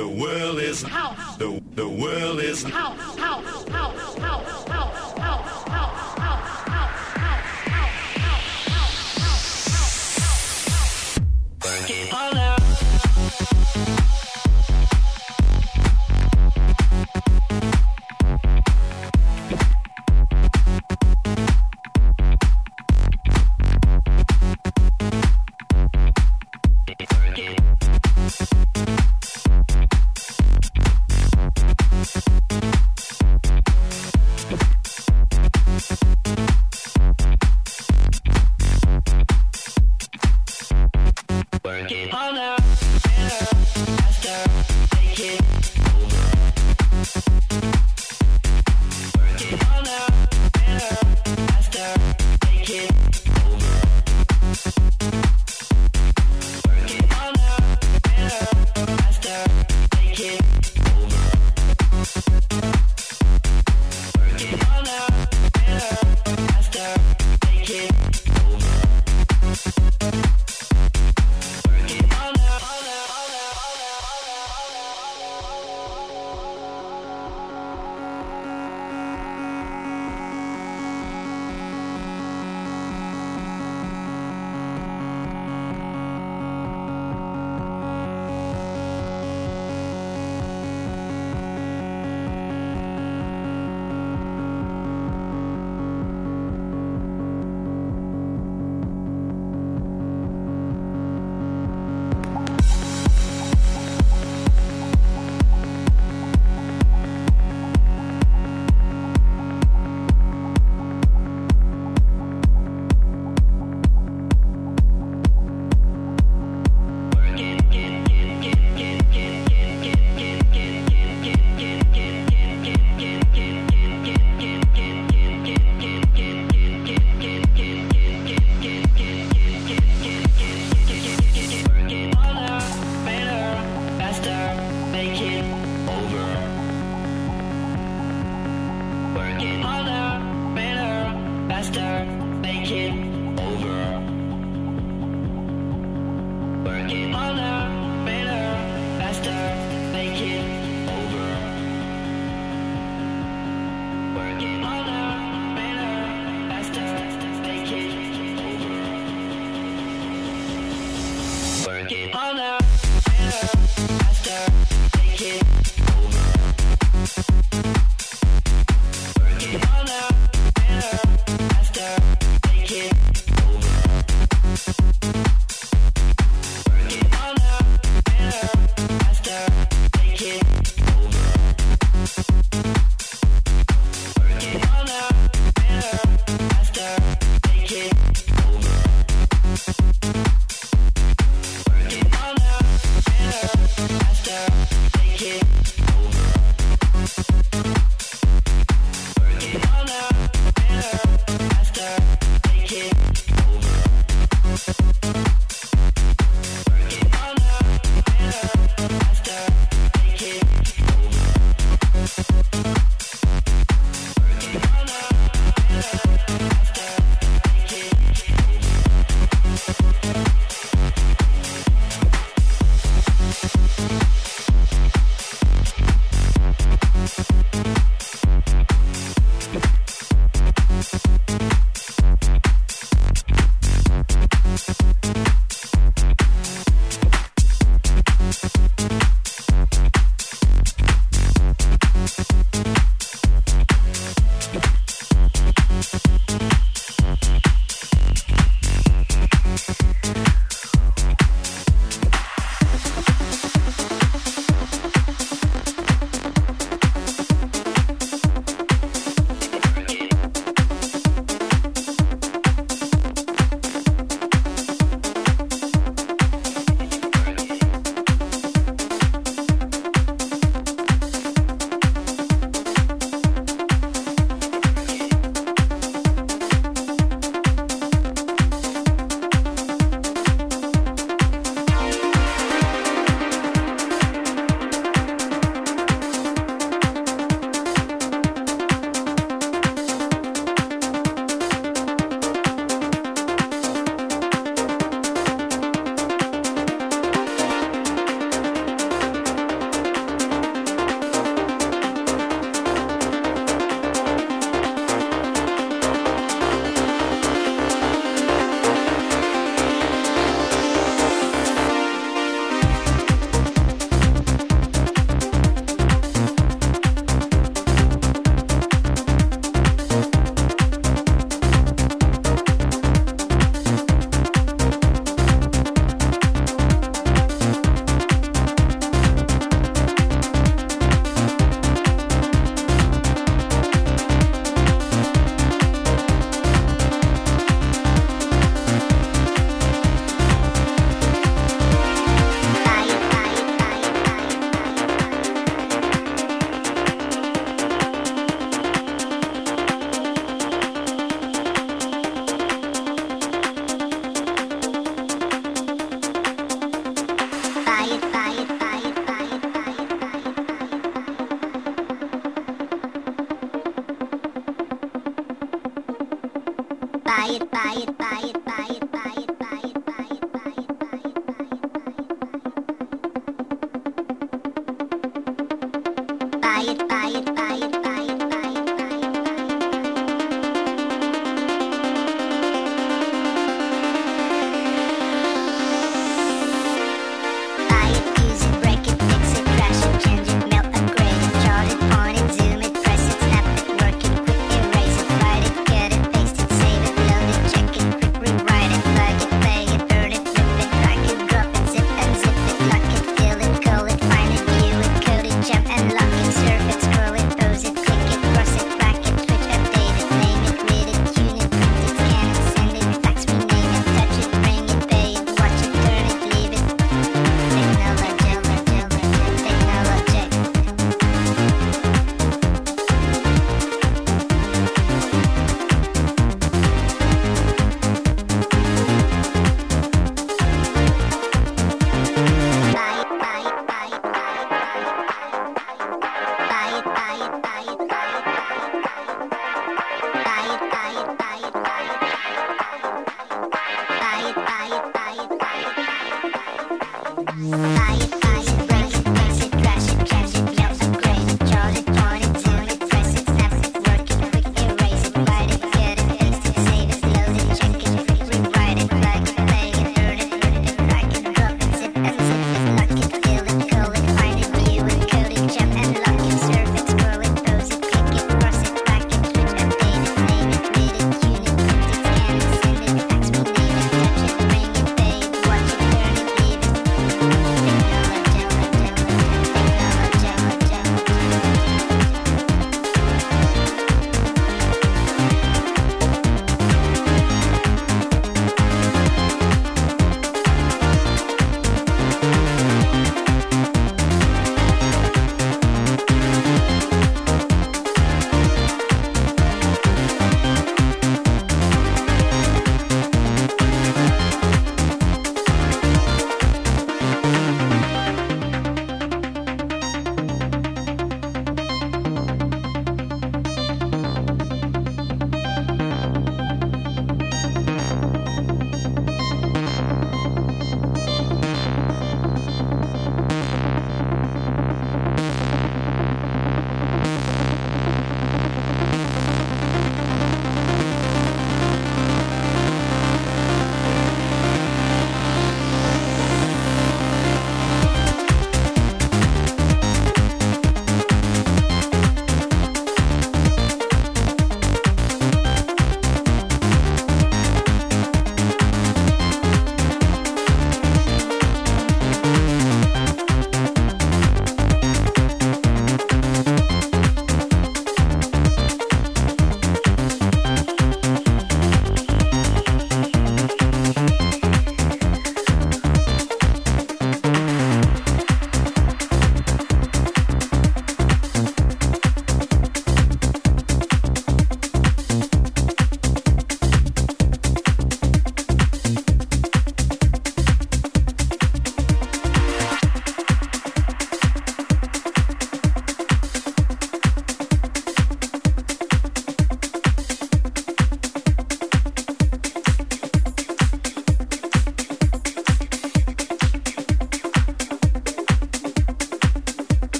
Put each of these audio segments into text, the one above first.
The world is house. The the world is house. House. House.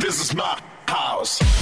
This is my house.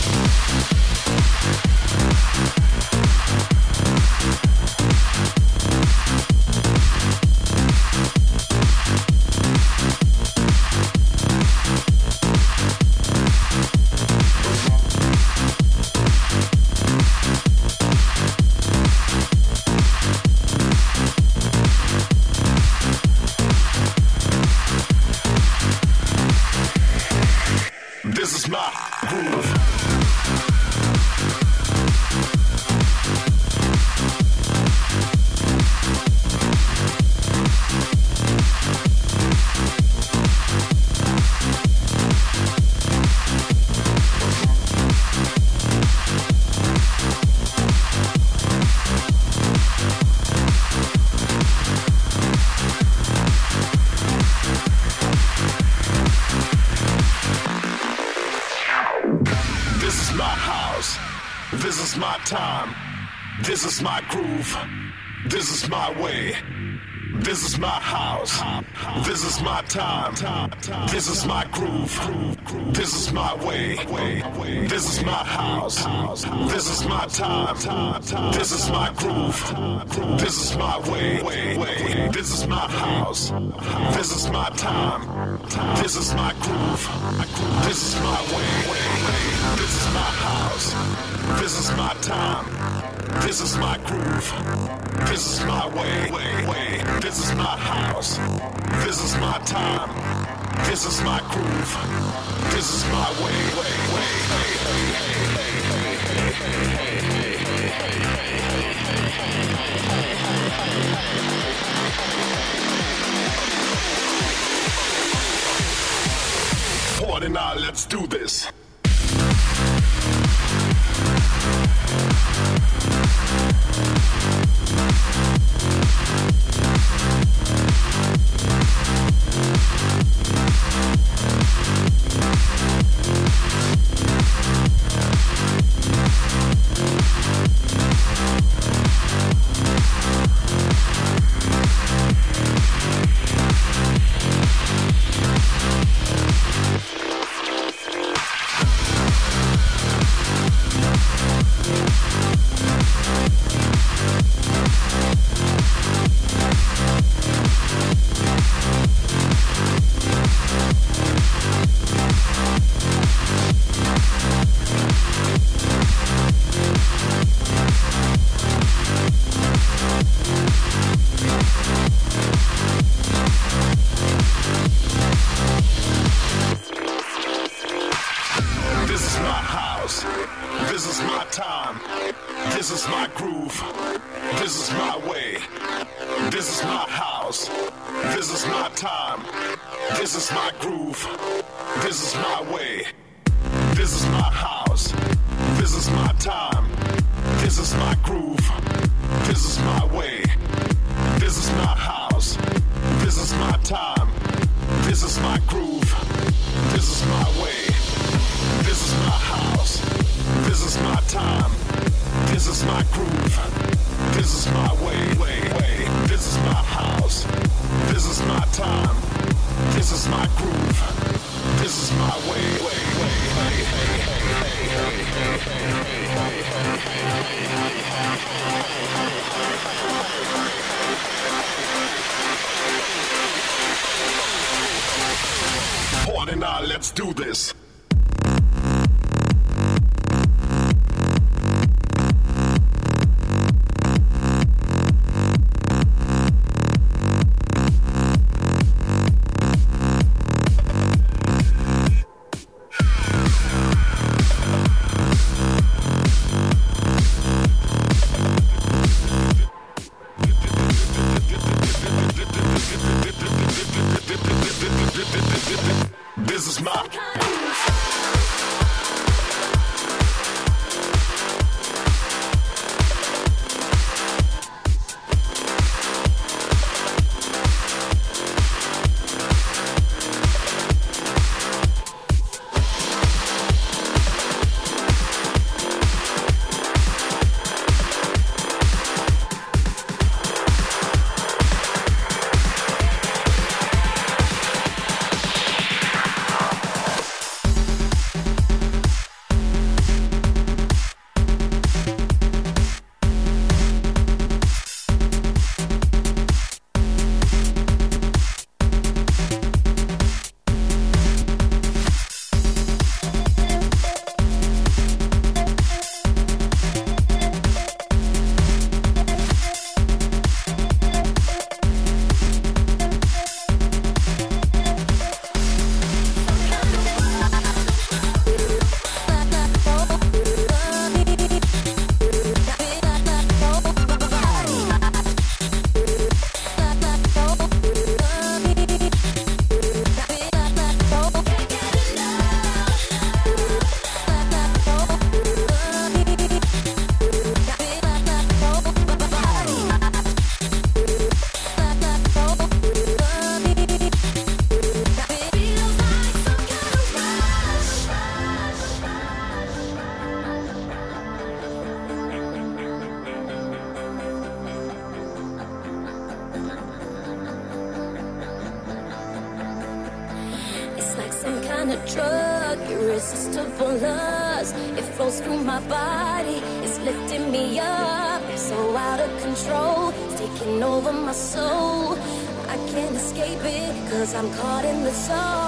This is my groove. This is my way. This is my house. This is my time. This is my groove. This is my way. This is my house. This is my time. This is my groove. This is my way. This is my house. This is my time. This is my groove. This is my way. This is my house. This is my time. This is my groove. This is my way. Way, way. Party now, let's do this. Let's do this. I'm caught in the zone.